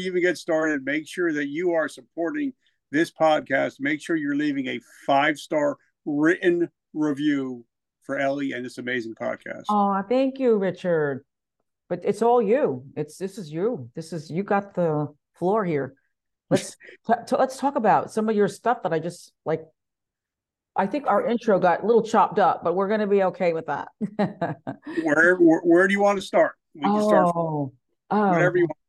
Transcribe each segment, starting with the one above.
we even get started, make sure that you are supporting this podcast. Make sure you're leaving a five star written review for Ellie and this amazing podcast. Oh, thank you, Richard. But it's all you. It's this is you. This is you got the floor here. Let's t- t- let's talk about some of your stuff that I just like. I think our intro got a little chopped up, but we're going to be okay with that. where, where, where do you want to start? We can oh, start oh, whatever you oh. want.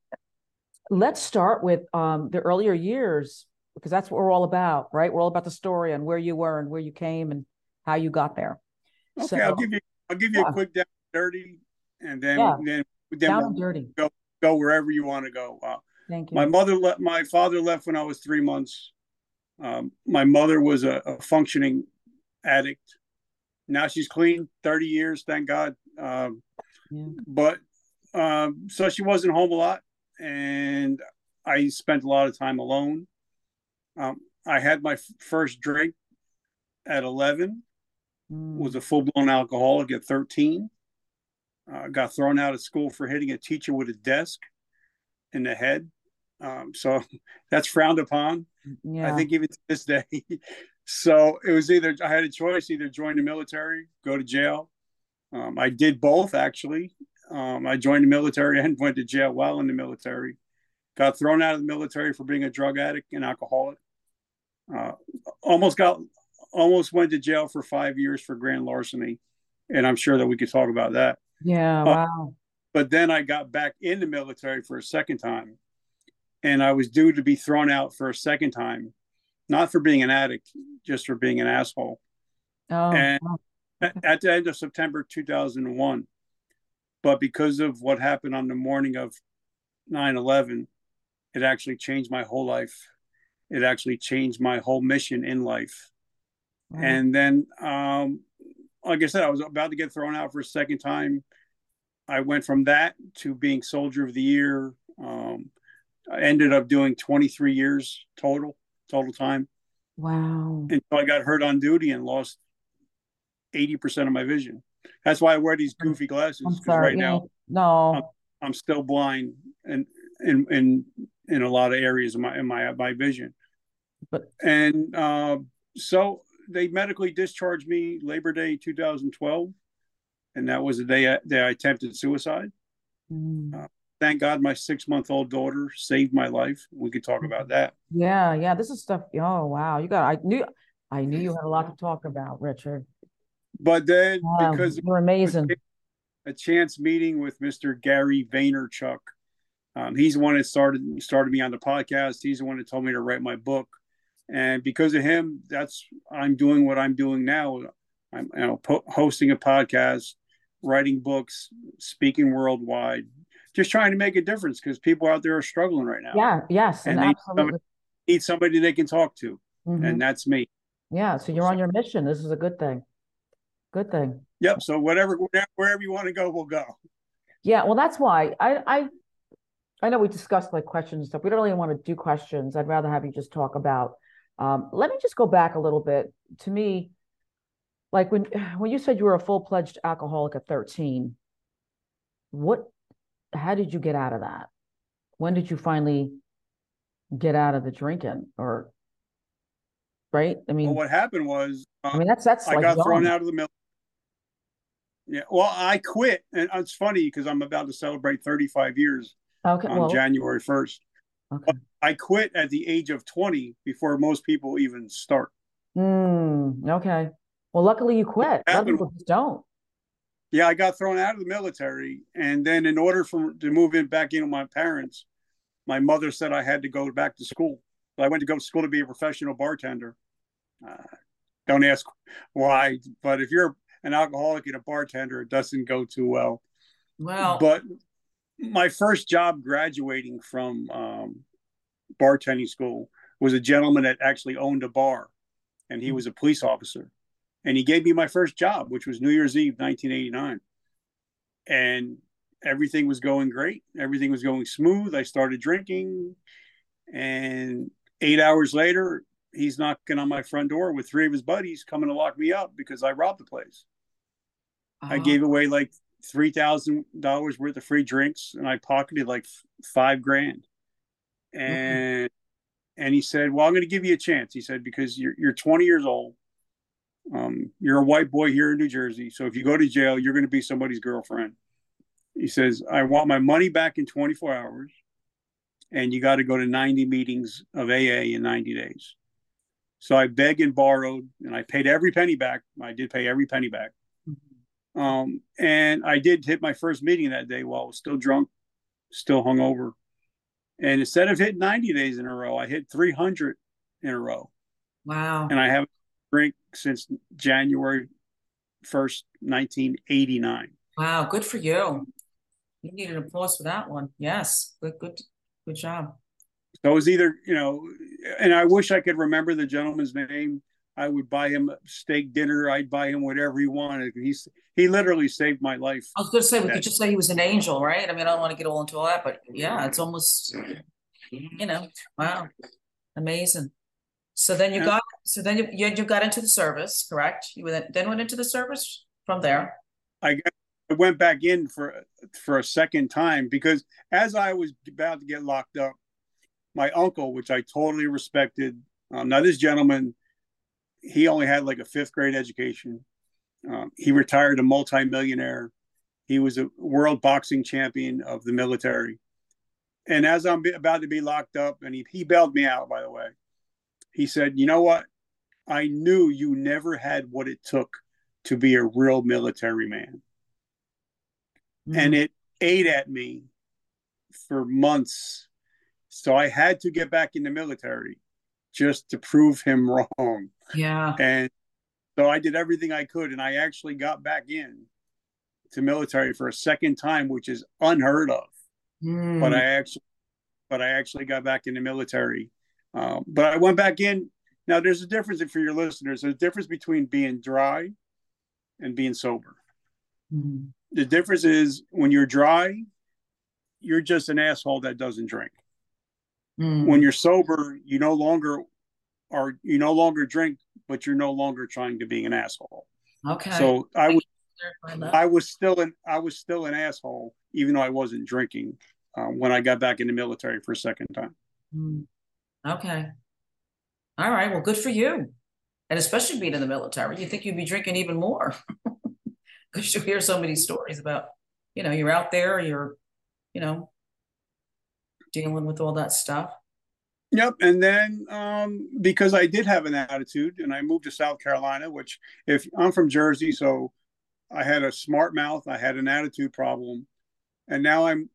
Let's start with um, the earlier years because that's what we're all about, right? We're all about the story and where you were and where you came and how you got there. Okay, so, I'll give you I'll give you yeah. a quick down dirty, and then yeah. then then down we'll dirty. Go go wherever you want to go. Uh, Thank you. My mother left. My father left when I was three months. Um, my mother was a, a, functioning addict. Now she's clean, thirty years, thank God. Um, yeah. But um, so she wasn't home a lot, and I spent a lot of time alone. Um, I had my f- first drink at eleven. Mm. Was a full blown alcoholic at thirteen. Uh, got thrown out of school for hitting a teacher with a desk in the head. Um, so that's frowned upon. Yeah. I think even to this day. so it was either I had a choice: either join the military, go to jail. Um, I did both actually. Um, I joined the military and went to jail while in the military. Got thrown out of the military for being a drug addict and alcoholic. Uh, almost got, almost went to jail for five years for grand larceny, and I'm sure that we could talk about that. Yeah, uh, wow. But then I got back in the military for a second time, and I was due to be thrown out for a second time, not for being an addict, just for being an asshole. Oh, and at, at the end of September 2001, but because of what happened on the morning of 9 11, it actually changed my whole life. It actually changed my whole mission in life. And then, um, like I said, I was about to get thrown out for a second time. I went from that to being Soldier of the Year. Um, I ended up doing 23 years total, total time. Wow. Until I got hurt on duty and lost 80% of my vision. That's why I wear these goofy glasses because right yeah. now no I'm, I'm, still blind and in in in a lot of areas of my in my my vision. But and uh, so they medically discharged me Labor Day 2012, and that was the day I, day I attempted suicide. Mm. Uh, thank God my six month old daughter saved my life. We could talk about that. Yeah, yeah. This is stuff. Oh wow, you got. I knew. I knew you had a lot to talk about, Richard. But then wow, because you're amazing. A chance meeting with Mr. Gary Vaynerchuk. Um, he's the one that started started me on the podcast. He's the one that told me to write my book, and because of him, that's I'm doing what I'm doing now. I'm you know, po- hosting a podcast, writing books, speaking worldwide, just trying to make a difference because people out there are struggling right now. Yeah, yes, and, and they absolutely. need somebody they can talk to, mm-hmm. and that's me. Yeah, so you're on your mission. This is a good thing. Good thing. Yep. So whatever, wherever you want to go, we'll go. Yeah. Well, that's why I I I know we discussed like questions and stuff. We don't really want to do questions. I'd rather have you just talk about. Um, let me just go back a little bit. To me, like when when you said you were a full pledged alcoholic at 13, what how did you get out of that? When did you finally get out of the drinking or right? I mean, well, what happened was, uh, I mean, that's that's I like got young. thrown out of the military. Yeah, well, I quit, and it's funny because I'm about to celebrate 35 years okay, on well, January 1st. Okay. I quit at the age of 20 before most people even start. Mm, okay. Well, luckily you quit. Other people just don't. Yeah, I got thrown out of the military, and then in order for to move in back in with my parents, my mother said I had to go back to school. So I went to go to school to be a professional bartender. Uh, don't ask why, but if you're an alcoholic and a bartender, it doesn't go too well. Well, but my first job graduating from um, bartending school was a gentleman that actually owned a bar, and he was a police officer and he gave me my first job, which was New Year's Eve, 1989. And everything was going great. Everything was going smooth. I started drinking, and eight hours later, he's knocking on my front door with three of his buddies coming to lock me up because I robbed the place. Uh-huh. I gave away like three thousand dollars worth of free drinks, and I pocketed like five grand. and mm-hmm. and he said, "Well, I'm going to give you a chance." He said because you're you're 20 years old. Um, you're a white boy here in New Jersey, so if you go to jail, you're going to be somebody's girlfriend. He says, "I want my money back in 24 hours, and you got to go to 90 meetings of AA in 90 days." So I begged and borrowed, and I paid every penny back. I did pay every penny back. Um, and I did hit my first meeting that day while I was still drunk, still hungover. And instead of hitting 90 days in a row, I hit 300 in a row. Wow. And I haven't drank since January 1st, 1989. Wow. Good for you. You needed applause for that one. Yes. Good, good, good job. So it was either, you know, and I wish I could remember the gentleman's name. I would buy him a steak dinner. I'd buy him whatever he wanted. He's he literally saved my life. I was going to say we could just say he was an angel, right? I mean, I don't want to get all into all that, but yeah, it's almost, you know, wow, amazing. So then you yeah. got, so then you, you you got into the service, correct? You then went into the service from there. I got, I went back in for for a second time because as I was about to get locked up, my uncle, which I totally respected. Um, now this gentleman, he only had like a fifth grade education. Um, he retired a multimillionaire. He was a world boxing champion of the military. And as I'm about to be locked up, and he, he bailed me out, by the way, he said, You know what? I knew you never had what it took to be a real military man. Mm-hmm. And it ate at me for months so I had to get back in the military just to prove him wrong. Yeah. And so I did everything I could and I actually got back in to military for a second time, which is unheard of. Mm. But I actually but I actually got back in the military. Um, but I went back in. Now there's a difference for your listeners. There's a difference between being dry and being sober. Mm. The difference is when you're dry, you're just an asshole that doesn't drink. Mm. When you're sober, you no longer are you no longer drink, but you're no longer trying to be an asshole. Okay. So I was I was still an I was still an asshole, even though I wasn't drinking um, when I got back in the military for a second time. Mm. Okay. All right. Well, good for you, and especially being in the military, you think you'd be drinking even more because you hear so many stories about, you know, you're out there, you're, you know, dealing with all that stuff? Yep. And then um, because I did have an attitude and I moved to South Carolina, which if I'm from Jersey, so I had a smart mouth, I had an attitude problem. And now I'm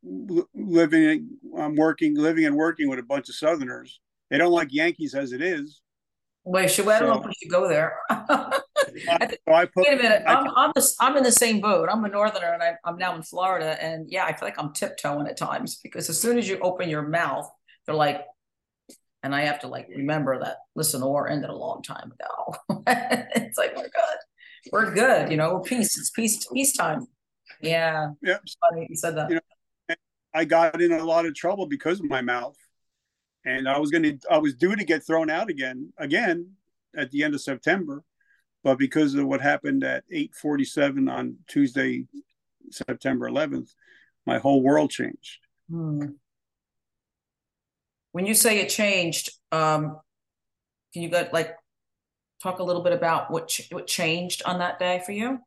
living, I'm working, living and working with a bunch of Southerners. They don't like Yankees as it is. Wait, should, I don't know if we should go there. I so I put, wait a minute. I'm, I'm, the, I'm in the same boat. I'm a northerner and I, I'm now in Florida. And yeah, I feel like I'm tiptoeing at times because as soon as you open your mouth, they're like, and I have to like remember that, listen, the war ended a long time ago. it's like, we're good. We're good. You know, we're peace. It's peace, peace time. Yeah. Yeah. Funny you said that. You know, I got in a lot of trouble because of my mouth. And I was going to, I was due to get thrown out again, again at the end of September but because of what happened at 8:47 on Tuesday, September 11th, my whole world changed. Hmm. When you say it changed, um, can you go like talk a little bit about what ch- what changed on that day for you?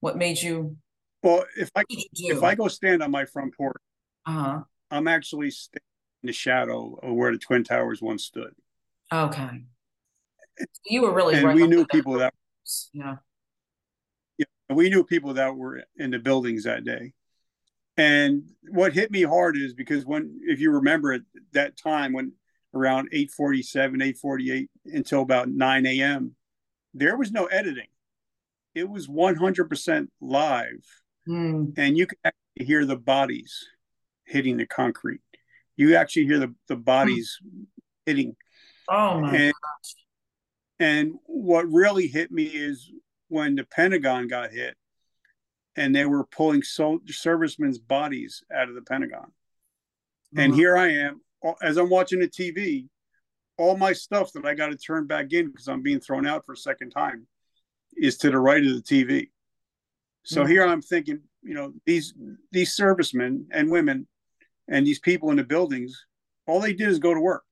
What made you? Well, if I if I go stand on my front porch, uh-huh. I'm actually standing in the shadow of where the twin towers once stood. Okay. You were really and right we knew people that yeah. Yeah, we knew people that were in the buildings that day. And what hit me hard is because when, if you remember at that time, when around 847, 848 until about 9 a.m., there was no editing. It was 100% live. Mm. And you could actually hear the bodies hitting the concrete. You actually hear the, the bodies mm. hitting. Oh my and, gosh. And what really hit me is when the Pentagon got hit and they were pulling so- servicemen's bodies out of the Pentagon. And uh-huh. here I am, as I'm watching the TV, all my stuff that I got to turn back in because I'm being thrown out for a second time is to the right of the TV. So mm-hmm. here I'm thinking, you know, these these servicemen and women and these people in the buildings, all they did is go to work.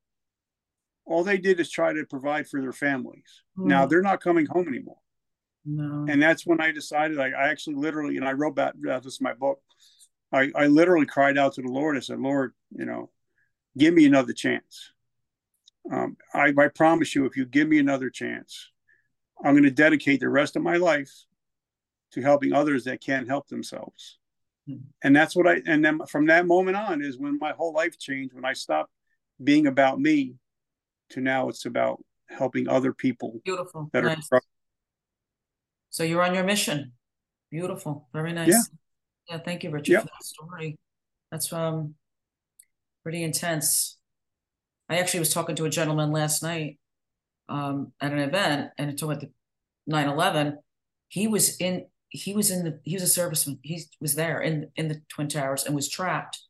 All they did is try to provide for their families. Mm. Now they're not coming home anymore. No. And that's when I decided I, I actually literally, and I wrote about, about this in my book. I, I literally cried out to the Lord. I said, Lord, you know, give me another chance. Um, I, I promise you, if you give me another chance, I'm going to dedicate the rest of my life to helping others that can't help themselves. Hmm. And that's what I, and then from that moment on is when my whole life changed, when I stopped being about me to now it's about helping other people. Beautiful. That nice. are. So you're on your mission. Beautiful. Very nice. Yeah. Yeah. Thank you, Richard, yep. for that story. That's um pretty intense. I actually was talking to a gentleman last night um, at an event and it about the 9-11. He was in he was in the he was a serviceman. He was there in in the Twin Towers and was trapped.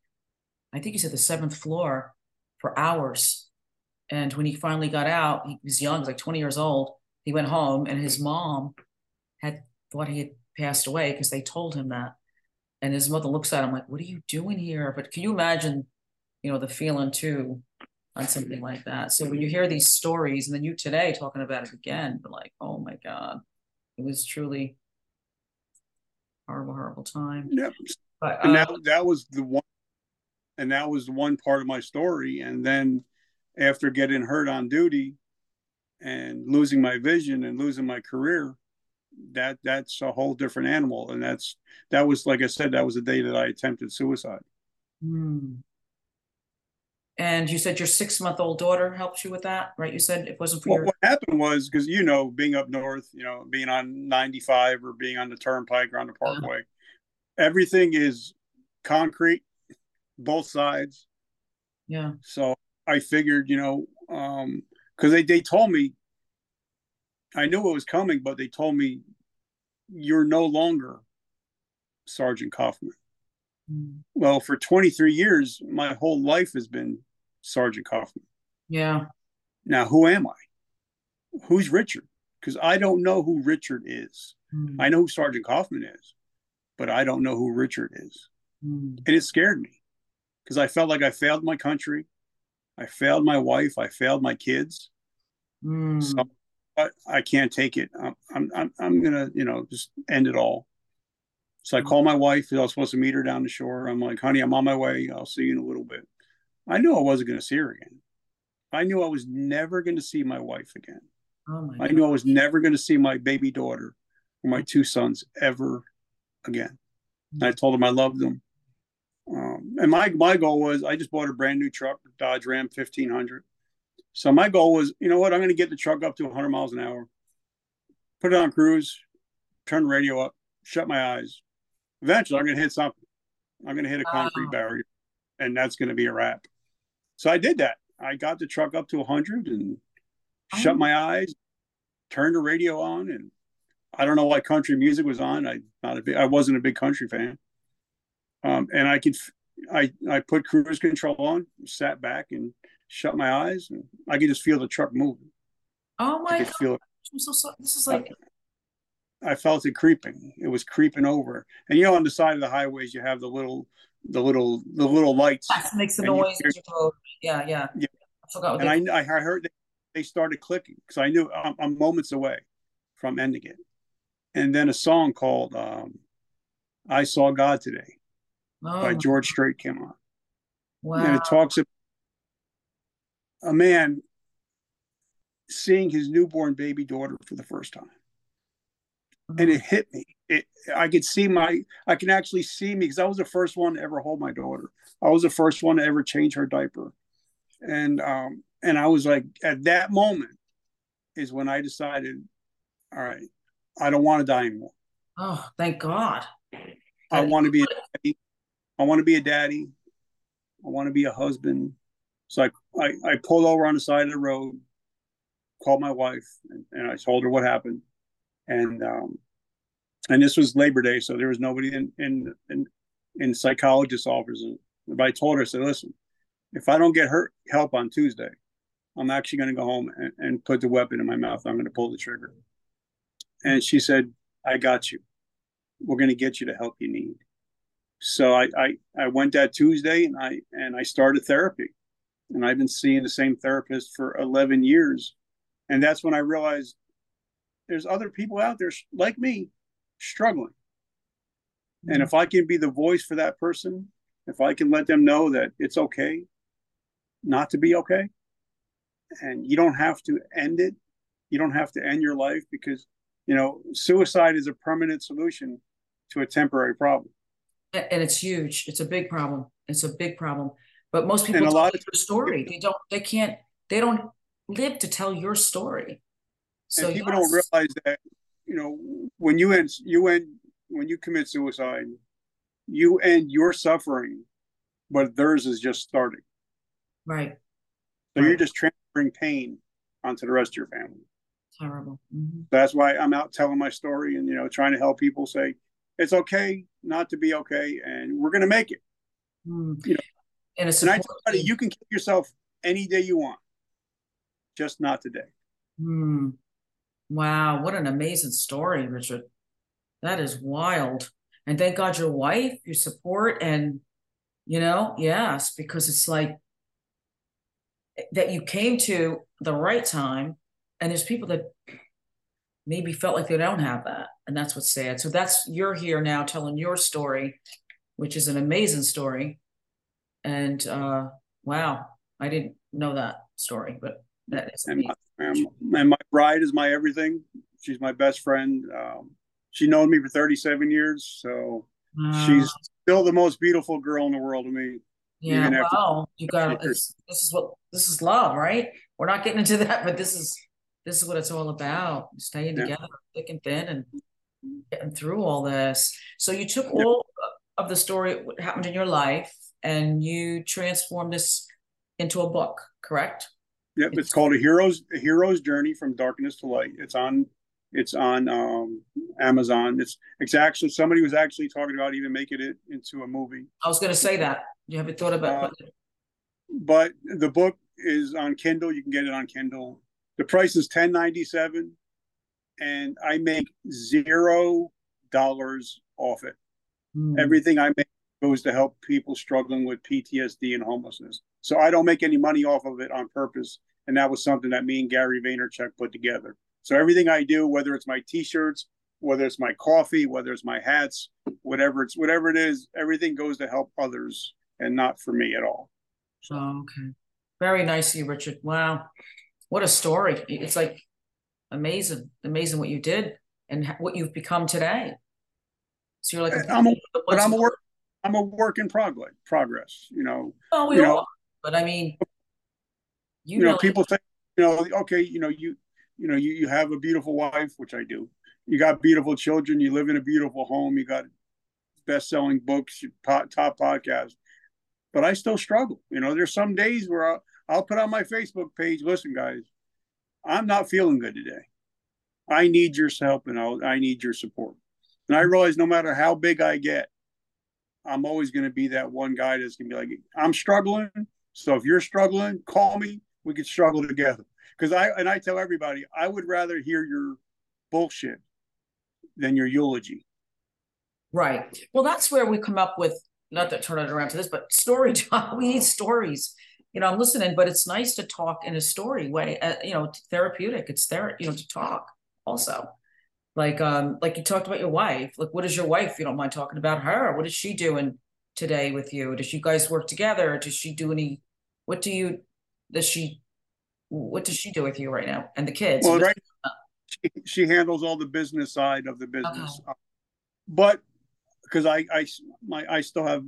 I think he said the seventh floor for hours. And when he finally got out, he was young, he was like 20 years old. He went home and his mom had thought he had passed away because they told him that. And his mother looks at him like, What are you doing here? But can you imagine, you know, the feeling too on something like that? So when you hear these stories and then you today talking about it again, like, oh my God, it was truly horrible, horrible time. Yeah. But, uh, and that, that was the one, and that was the one part of my story. And then after getting hurt on duty and losing my vision and losing my career, that that's a whole different animal. And that's that was like I said, that was the day that I attempted suicide. Hmm. And you said your six month old daughter helped you with that, right? You said it wasn't for well, your... What happened was because, you know, being up north, you know, being on 95 or being on the turnpike or on the parkway, yeah. everything is concrete, both sides. Yeah. So I figured, you know, um, because they, they told me, I knew it was coming, but they told me, you're no longer Sergeant Kaufman. Mm. Well, for 23 years, my whole life has been Sergeant Kaufman. Yeah. Now, who am I? Who's Richard? Because I don't know who Richard is. Mm. I know who Sergeant Kaufman is, but I don't know who Richard is. Mm. And it scared me because I felt like I failed my country. I failed my wife. I failed my kids. Mm. So I, I, can't take it. I'm, I'm, I'm, to, you know, just end it all. So I call my wife. I was supposed to meet her down the shore. I'm like, honey, I'm on my way. I'll see you in a little bit. I knew I wasn't going to see her again. I knew I was never going to see my wife again. Oh my I knew I was never going to see my baby daughter or my two sons ever again. And I told them I loved them. Um, and my my goal was I just bought a brand new truck, Dodge Ram 1500. So my goal was, you know what, I'm going to get the truck up to 100 miles an hour, put it on cruise, turn the radio up, shut my eyes, eventually I'm going to hit something. I'm going to hit a concrete barrier, and that's going to be a wrap. So I did that. I got the truck up to 100 and oh. shut my eyes, turned the radio on, and I don't know why country music was on. I not a big, I wasn't a big country fan. Um, and I could, I I put cruise control on, sat back, and shut my eyes, and I could just feel the truck moving. Oh my god! Feel it. I'm so sorry. This is like I felt it creeping. It was creeping over. And you know, on the side of the highways, you have the little, the little, the little lights. That makes the noise. yeah, yeah. Yeah. I forgot. and I, I heard they started clicking because I knew I'm, I'm, moments away from ending it. And then a song called um, "I Saw God Today" oh. by George Strait came on. Wow. And it talks about a man seeing his newborn baby daughter for the first time and it hit me. It, I could see my, I can actually see me because I was the first one to ever hold my daughter. I was the first one to ever change her diaper, and um, and I was like, at that moment, is when I decided, all right, I don't want to die anymore. Oh, thank God. I want to be a daddy. I want to be a daddy. I want to be a husband. So I, I, I pulled over on the side of the road, called my wife, and, and I told her what happened and um, and this was Labor Day, so there was nobody in in in, in psychologist office. But I told her, I said, listen, if I don't get her help on Tuesday, I'm actually going to go home and, and put the weapon in my mouth. I'm going to pull the trigger. And she said, I got you. We're going to get you the help you need. So I, I, I went that Tuesday and I, and I started therapy and I've been seeing the same therapist for 11 years. And that's when I realized there's other people out there like me struggling. Mm-hmm. And if I can be the voice for that person, if I can let them know that it's okay not to be okay, and you don't have to end it, you don't have to end your life because, you know, suicide is a permanent solution to a temporary problem. And it's huge. It's a big problem. It's a big problem. But most people and a lot of your story. They don't. They can't. They don't live to tell your story. So and people yes. don't realize that you know when you end you end when you commit suicide, you end your suffering, but theirs is just starting. Right. So right. you're just transferring pain onto the rest of your family. Terrible. Mm-hmm. That's why I'm out telling my story and you know trying to help people say it's okay not to be okay, and we're gonna make it. Mm. You know, and, and I tell you, you can kill yourself any day you want, just not today. Hmm. Wow, what an amazing story, Richard. That is wild. And thank God your wife, your support, and you know, yes, because it's like that you came to the right time, and there's people that maybe felt like they don't have that, and that's what's sad. So that's you're here now telling your story, which is an amazing story, and uh, wow, I didn't know that story, but that is and my, and my bride is my everything. She's my best friend. Um, she known me for 37 years, so she's still the most beautiful girl in the world to me. Yeah, wow, you got this is what this is love, right? We're not getting into that, but this is this is what it's all about: staying yeah. together, thick and thin, and getting through all this. So you took yeah. all of the story what happened in your life and you transformed this into a book, correct? Yep, it's, it's called a hero's a hero's journey from darkness to light. It's on it's on um, Amazon. It's it's actually somebody was actually talking about even making it into a movie. I was going to say that. You haven't thought about uh, it. But the book is on Kindle. You can get it on Kindle. The price is ten ninety seven, and I make zero dollars off it. Mm. Everything I make goes to help people struggling with PTSD and homelessness. So I don't make any money off of it on purpose. And that was something that me and Gary Vaynerchuk put together. So everything I do, whether it's my t-shirts, whether it's my coffee, whether it's my hats, whatever it's whatever it is, everything goes to help others and not for me at all. So. Oh, okay. Very nice you, Richard. Wow. What a story. It's like amazing, amazing what you did and what you've become today. So you're like, I'm a, but I'm a work, I'm a work in progress. Progress, you know. Oh, we you all know, but I mean, you, you know, people say, you know, okay, you know, you, you know, you, you have a beautiful wife, which I do. You got beautiful children. You live in a beautiful home. You got best-selling books, top podcast. But I still struggle. You know, there's some days where I'll, I'll put on my Facebook page, listen, guys, I'm not feeling good today. I need your help and I'll, I need your support. And I realize no matter how big I get, I'm always going to be that one guy that's going to be like, I'm struggling. So if you're struggling, call me. We could struggle together. Because I and I tell everybody, I would rather hear your bullshit than your eulogy. Right. Well, that's where we come up with not that turn it around to this, but story time. We need stories. You know, I'm listening, but it's nice to talk in a story way. Uh, you know, therapeutic. It's there. You know, to talk also like um like you talked about your wife. Like what is your wife you don't mind talking about her? What is she doing today with you? Does you guys work together? Does she do any what do you does she what does she do with you right now and the kids? Well right she, she handles all the business side of the business. Okay. but because i i my i still have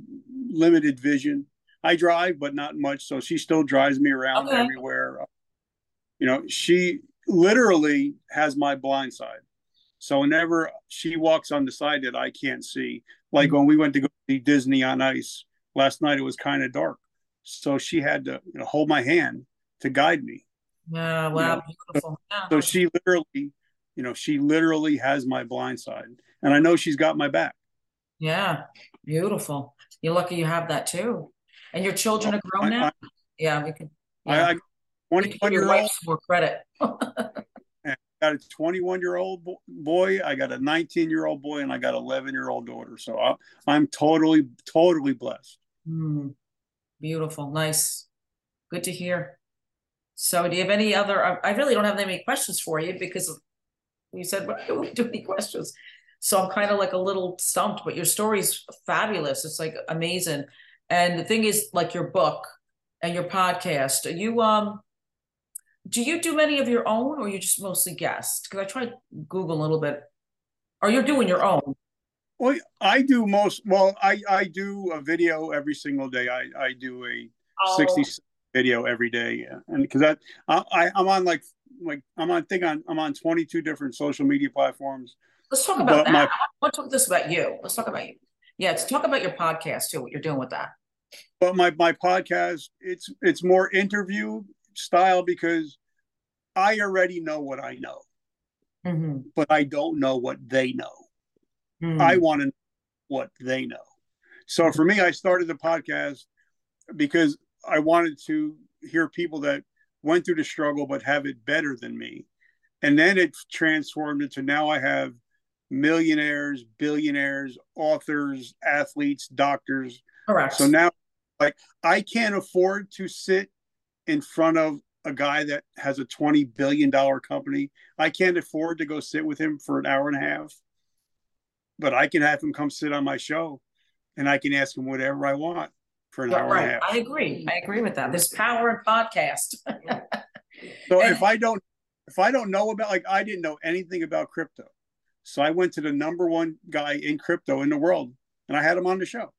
limited vision. I drive but not much so she still drives me around okay. everywhere. You know she literally has my blind side so whenever she walks on the side that I can't see, like when we went to go see Disney on Ice last night, it was kind of dark. So she had to you know, hold my hand to guide me. Yeah, wow, you know? beautiful. Yeah. So, so she literally, you know, she literally has my blind side, and I know she's got my back. Yeah, beautiful. You're lucky you have that too. And your children are oh, grown I, now. I, yeah, we can. Yeah. I, I 21 year old more credit. got a 21 year old boy, I got a 19 year old boy, and I got 11 year old daughter. So I, am totally, totally blessed. Mm, beautiful, nice. Good to hear. So do you have any other, I really don't have any questions for you because you said, we don't do any questions. So I'm kind of like a little stumped, but your story's fabulous. It's like amazing. And the thing is like your book and your podcast, Are you, um, do you do many of your own or you just mostly guest? Because I tried Google a little bit. Or you're doing your own? Well, I do most. Well, I I do a video every single day. I I do a oh. sixty video every day, uh, and because that I, I I'm on like like I'm on think on I'm on twenty two different social media platforms. Let's talk about that. My, I want to talk this about you. Let's talk about you. Yeah, let's talk about your podcast too. What you're doing with that. But my my podcast it's it's more interview style because I already know what I know, mm-hmm. but I don't know what they know. Mm-hmm. I want to know what they know. So for me, I started the podcast because I wanted to hear people that went through the struggle but have it better than me. And then it transformed into now I have millionaires, billionaires, authors, athletes, doctors. Correct. So now like I can't afford to sit in front of a guy that has a 20 billion dollar company. I can't afford to go sit with him for an hour and a half. But I can have him come sit on my show and I can ask him whatever I want for an hour right. and a half. I agree. I agree with that. There's power in podcast. so if I don't if I don't know about like I didn't know anything about crypto. So I went to the number one guy in crypto in the world and I had him on the show.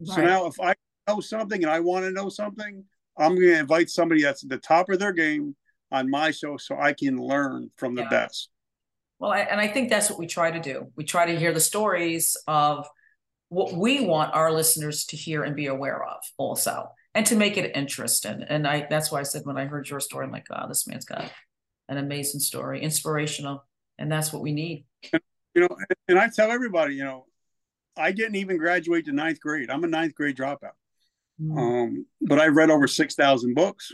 Right. So now if I know something and I want to know something, I'm going to invite somebody that's at the top of their game on my show so I can learn from the yeah. best. Well, I, and I think that's what we try to do. We try to hear the stories of what we want our listeners to hear and be aware of also and to make it interesting and i that's why i said when i heard your story i'm like oh this man's got an amazing story inspirational and that's what we need you know and i tell everybody you know i didn't even graduate to ninth grade i'm a ninth grade dropout mm. um, but I've read over 6000 books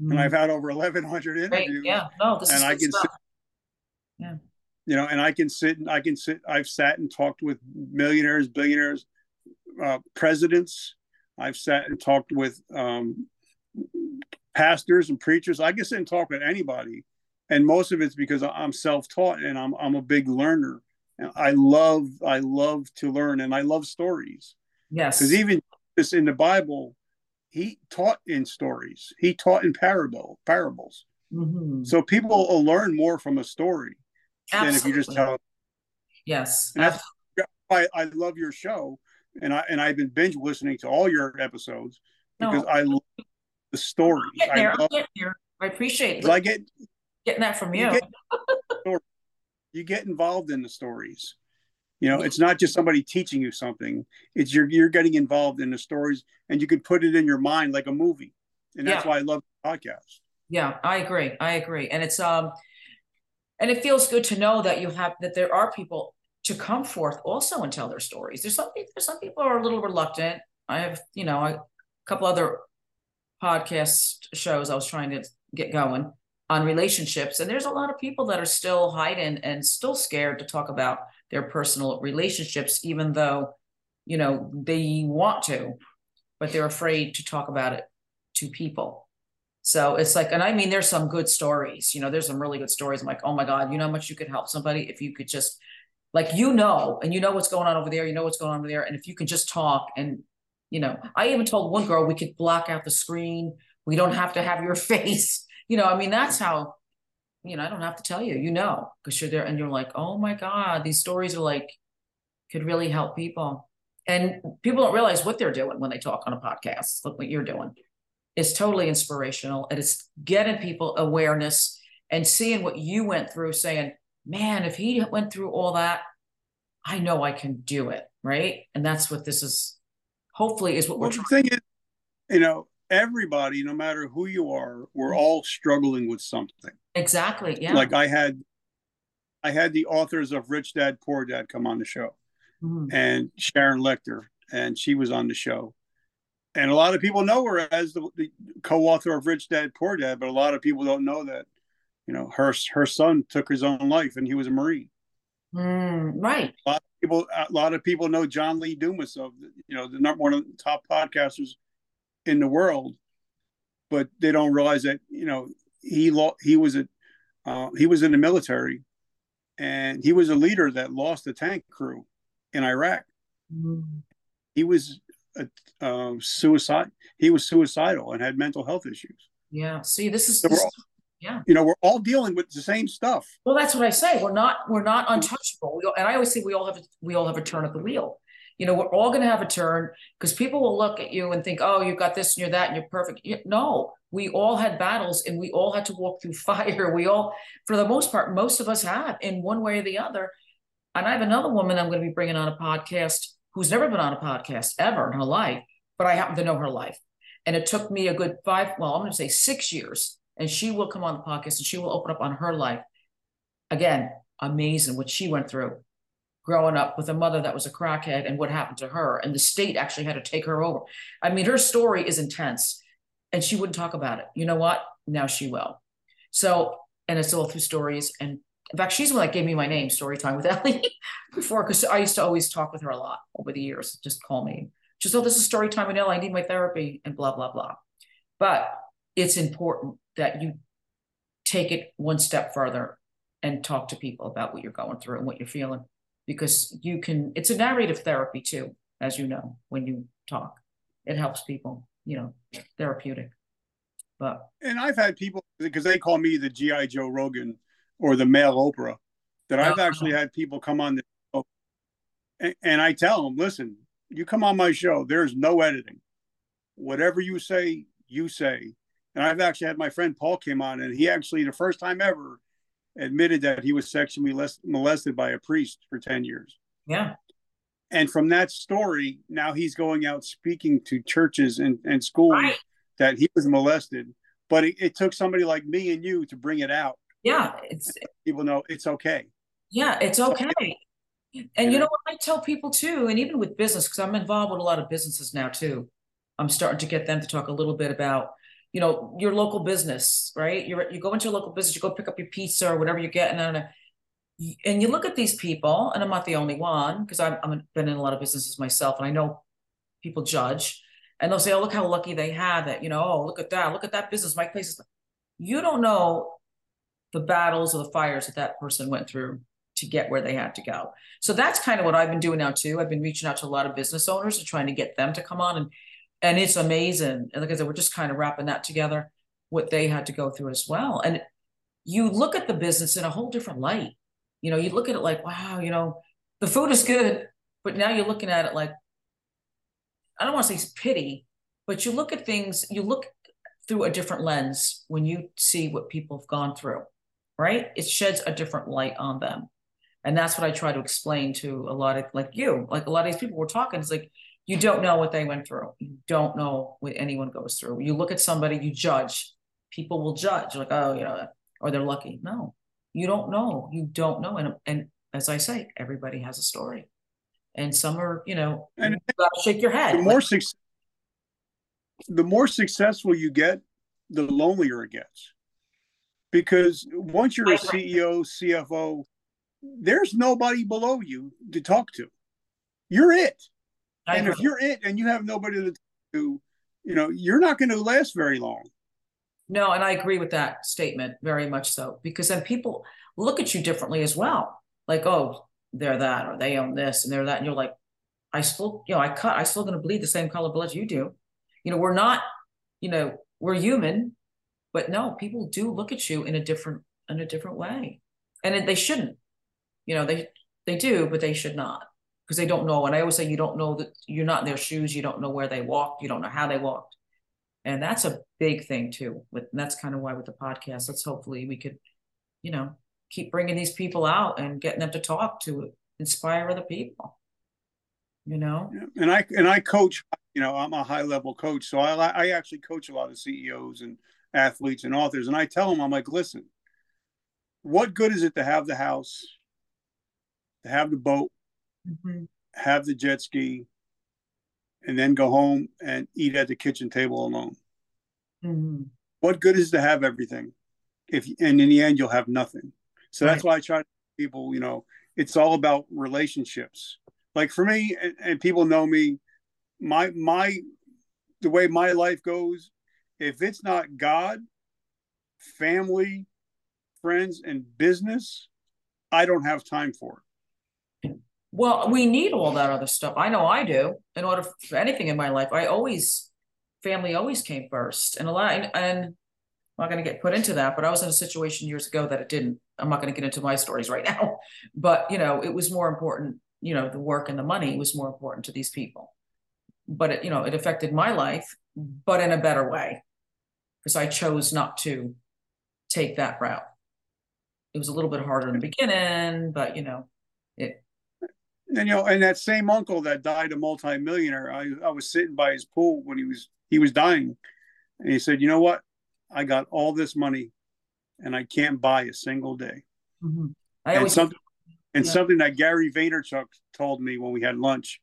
mm. and i've had over 1100 interviews Great. yeah no this and i can sit, yeah you know, and I can sit and I can sit. I've sat and talked with millionaires, billionaires, uh, presidents. I've sat and talked with um, pastors and preachers. I can sit and talk with anybody, and most of it's because I'm self-taught and I'm I'm a big learner. And I love I love to learn and I love stories. Yes, because even this in the Bible, he taught in stories. He taught in parable parables. Mm-hmm. So people will learn more from a story Absolutely. than if you just tell. Yes, and that's why I love your show, and I and I've been binge listening to all your episodes because no. I love the stories. I, love, I appreciate it. I get getting that from you. You get, you get involved in the stories. You know, it's not just somebody teaching you something. It's you're you're getting involved in the stories, and you can put it in your mind like a movie, and that's yeah. why I love podcasts. Yeah, I agree. I agree, and it's um, and it feels good to know that you have that there are people to come forth also and tell their stories. There's some there's some people are a little reluctant. I have you know a couple other podcast shows I was trying to get going on relationships, and there's a lot of people that are still hiding and still scared to talk about their personal relationships, even though you know they want to, but they're afraid to talk about it to people. So it's like, and I mean, there's some good stories, you know, there's some really good stories. I'm like, oh my God, you know how much you could help somebody if you could just like, you know, and you know what's going on over there, you know what's going on over there. And if you can just talk and, you know, I even told one girl we could block out the screen. We don't have to have your face. You know, I mean, that's how, you know, I don't have to tell you, you know, because you're there and you're like, oh my God, these stories are like, could really help people. And people don't realize what they're doing when they talk on a podcast. Look what you're doing It's totally inspirational and it's getting people awareness and seeing what you went through saying man if he went through all that i know i can do it right and that's what this is hopefully is what well, we're the thing is you know everybody no matter who you are we're mm-hmm. all struggling with something exactly yeah like i had i had the authors of rich dad poor dad come on the show mm-hmm. and sharon lechter and she was on the show and a lot of people know her as the, the, co-author of Rich Dad Poor Dad, but a lot of people don't know that, you know, her her son took his own life and he was a Marine. Mm, right. A lot of people, a lot of people know John Lee Dumas of, you know, the number one of the top podcasters in the world. but they don't realize that you know he lo- he was a uh, he was in the military, and he was a leader that lost a tank crew in Iraq. Mm-hmm. He was a uh, suicide. He was suicidal and had mental health issues. Yeah. See, this is, so this, yeah. You know, we're all dealing with the same stuff. Well, that's what I say. We're not we're not untouchable. We, and I always say we all have a, we all have a turn of the wheel. You know, we're all going to have a turn because people will look at you and think, "Oh, you've got this and you're that and you're perfect." No, we all had battles and we all had to walk through fire. We all, for the most part, most of us have in one way or the other. And I have another woman I'm going to be bringing on a podcast who's never been on a podcast ever in her life, but I happen to know her life. And it took me a good five, well, I'm going to say six years and she will come on the podcast and she will open up on her life. Again, amazing what she went through growing up with a mother that was a crackhead and what happened to her. And the state actually had to take her over. I mean, her story is intense and she wouldn't talk about it. You know what? Now she will. So, and it's all through stories. And in fact, she's the one that gave me my name, Story Time with Ellie, before, because I used to always talk with her a lot over the years. Just call me. Just, oh, this is Story Time with Ellie. I need my therapy and blah, blah, blah. But it's important that you take it one step further and talk to people about what you're going through and what you're feeling because you can it's a narrative therapy too as you know when you talk. It helps people you know therapeutic. But and i've had people because they call me the gi joe rogan or the male oprah that i've uh-huh. actually had people come on the show. And, and i tell them listen you come on my show there's no editing. Whatever you say you say. And I've actually had my friend Paul came on, and he actually, the first time ever, admitted that he was sexually molested by a priest for 10 years. Yeah. And from that story, now he's going out speaking to churches and, and schools right. that he was molested. But it, it, took somebody like me and you to bring it out. Yeah. It's people know it's okay. Yeah, it's okay. And you know what I tell people too, and even with business, because I'm involved with a lot of businesses now too. I'm starting to get them to talk a little bit about you know, your local business, right? You're you go into a local business, you go pick up your pizza or whatever you get, and and you look at these people, and I'm not the only one because I've, I've been in a lot of businesses myself, and I know people judge, and they'll say, "Oh, look how lucky they had that," you know, "Oh, look at that, look at that business, my place is." You don't know the battles or the fires that that person went through to get where they had to go. So that's kind of what I've been doing now too. I've been reaching out to a lot of business owners and trying to get them to come on and and it's amazing. And like I said, we're just kind of wrapping that together, what they had to go through as well. And you look at the business in a whole different light. You know, you look at it like, wow, you know, the food is good, but now you're looking at it like, I don't want to say pity, but you look at things, you look through a different lens when you see what people have gone through, right? It sheds a different light on them. And that's what I try to explain to a lot of like you, like a lot of these people we're talking. It's like you don't know what they went through. You don't know what anyone goes through. You look at somebody, you judge. People will judge, like, oh, you know, or they're lucky. No, you don't know. You don't know. And and as I say, everybody has a story. And some are, you know, and you gotta shake your head. The more success, the more successful you get, the lonelier it gets. Because once you're a CEO, CFO, there's nobody below you to talk to. You're it and if you're it and you have nobody to do, you know, you're not going to last very long. No, and I agree with that statement very much so because then people look at you differently as well. Like, oh, they're that, or they own this, and they're that, and you're like, I still, you know, I cut, I still going to bleed the same color blood you do. You know, we're not, you know, we're human, but no, people do look at you in a different, in a different way, and they shouldn't. You know, they they do, but they should not because they don't know. And I always say you don't know that you're not in their shoes. You don't know where they walked. You don't know how they walked. And that's a big thing too. But that's kind of why with the podcast, let's hopefully we could, you know, keep bringing these people out and getting them to talk to inspire other people. You know. And I and I coach. You know, I'm a high level coach, so I I actually coach a lot of CEOs and athletes and authors, and I tell them I'm like, listen, what good is it to have the house, to have the boat, mm-hmm. have the jet ski, and then go home and eat at the kitchen table alone. Mm-hmm. What good is to have everything if and in the end you'll have nothing? So right. that's why I try to people, you know, it's all about relationships. Like for me, and, and people know me, my my the way my life goes if it's not God, family, friends, and business, I don't have time for it. Well, we need all that other stuff. I know I do. In order for anything in my life, I always family always came first, and a lot. And, and I'm not going to get put into that, but I was in a situation years ago that it didn't. I'm not going to get into my stories right now, but you know, it was more important. You know, the work and the money was more important to these people. But it, you know, it affected my life, but in a better way, because I chose not to take that route. It was a little bit harder in the beginning, but you know, it. And you know, and that same uncle that died a multimillionaire, I, I was sitting by his pool when he was he was dying, and he said, "You know what? I got all this money, and I can't buy a single day." Mm-hmm. And something, and yeah. something that Gary Vaynerchuk told me when we had lunch.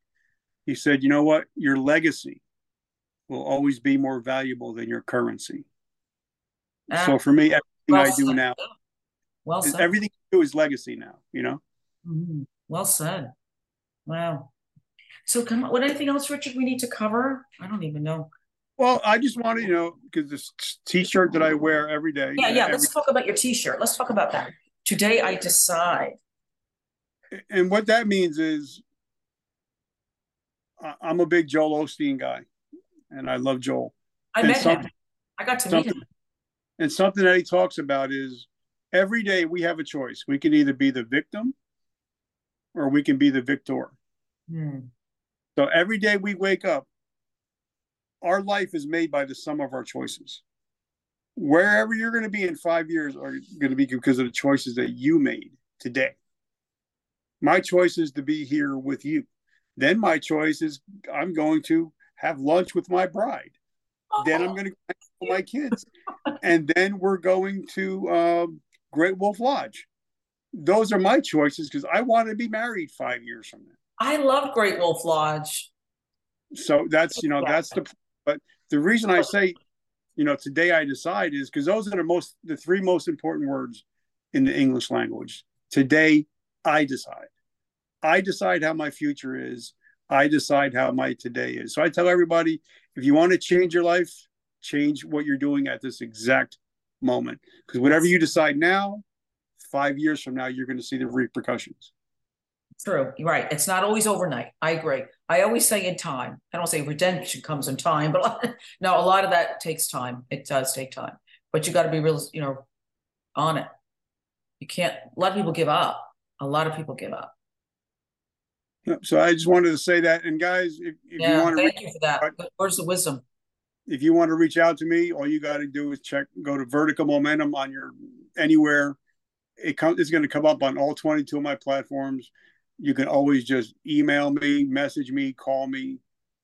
He said, "You know what? Your legacy will always be more valuable than your currency." Uh, so for me, everything well I do said. now, well said. everything I do is legacy now. You know. Mm-hmm. Well said. Wow. So come on, what anything else, Richard, we need to cover? I don't even know. Well, I just want to, you know, because this t-shirt that I wear every day. Yeah, yeah. Every... Let's talk about your t-shirt. Let's talk about that. Today I decide. And what that means is I'm a big Joel Osteen guy, and I love Joel. I and met him. I got to meet him. And something that he talks about is every day we have a choice. We can either be the victim or we can be the victor. Hmm. So every day we wake up, our life is made by the sum of our choices. Wherever you're going to be in five years are going to be because of the choices that you made today. My choice is to be here with you. Then my choice is I'm going to have lunch with my bride. Oh. Then I'm going to with my kids, and then we're going to um, Great Wolf Lodge. Those are my choices because I want to be married five years from now. I love Great Wolf Lodge. So that's you know that's the but the reason I say, you know, today I decide is because those are the most, the three most important words in the English language. Today I decide. I decide how my future is. I decide how my today is. So I tell everybody if you want to change your life, change what you're doing at this exact moment. Because whatever you decide now, five years from now, you're going to see the repercussions. True. You're right. It's not always overnight. I agree. I always say in time. I don't say redemption comes in time, but no, a lot of that takes time. It does take time, but you got to be real, you know, on it. You can't. A lot of people give up. A lot of people give up. So I just wanted to say that. And guys, if, if yeah, you want to thank you for that. Where's the wisdom? If you want to reach out to me, all you got to do is check, go to Vertical Momentum on your anywhere. It comes. It's going to come up on all 22 of my platforms you can always just email me, message me, call me.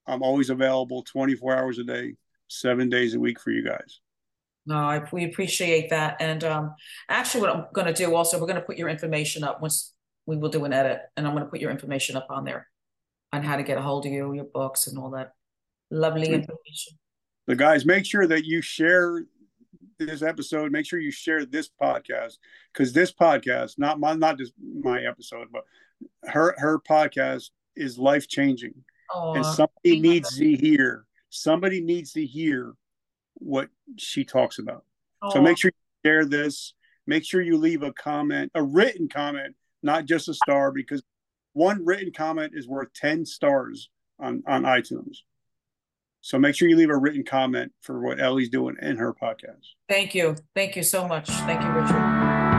I'm always available 24 hours a day, seven days a week for you guys. No, I, we appreciate that. And um, actually, what I'm going to do also, we're going to put your information up once we will do an edit, and I'm going to put your information up on there on how to get a hold of you, your books, and all that lovely information. The guys, make sure that you share this episode. Make sure you share this podcast because this podcast, not my, not just my episode, but her her podcast is life changing, and somebody needs to hear. Somebody needs to hear what she talks about. So make sure you share this. Make sure you leave a comment, a written comment, not just a star, because one written comment is worth ten stars on on iTunes. So make sure you leave a written comment for what Ellie's doing in her podcast. Thank you. Thank you so much. Thank you, Richard.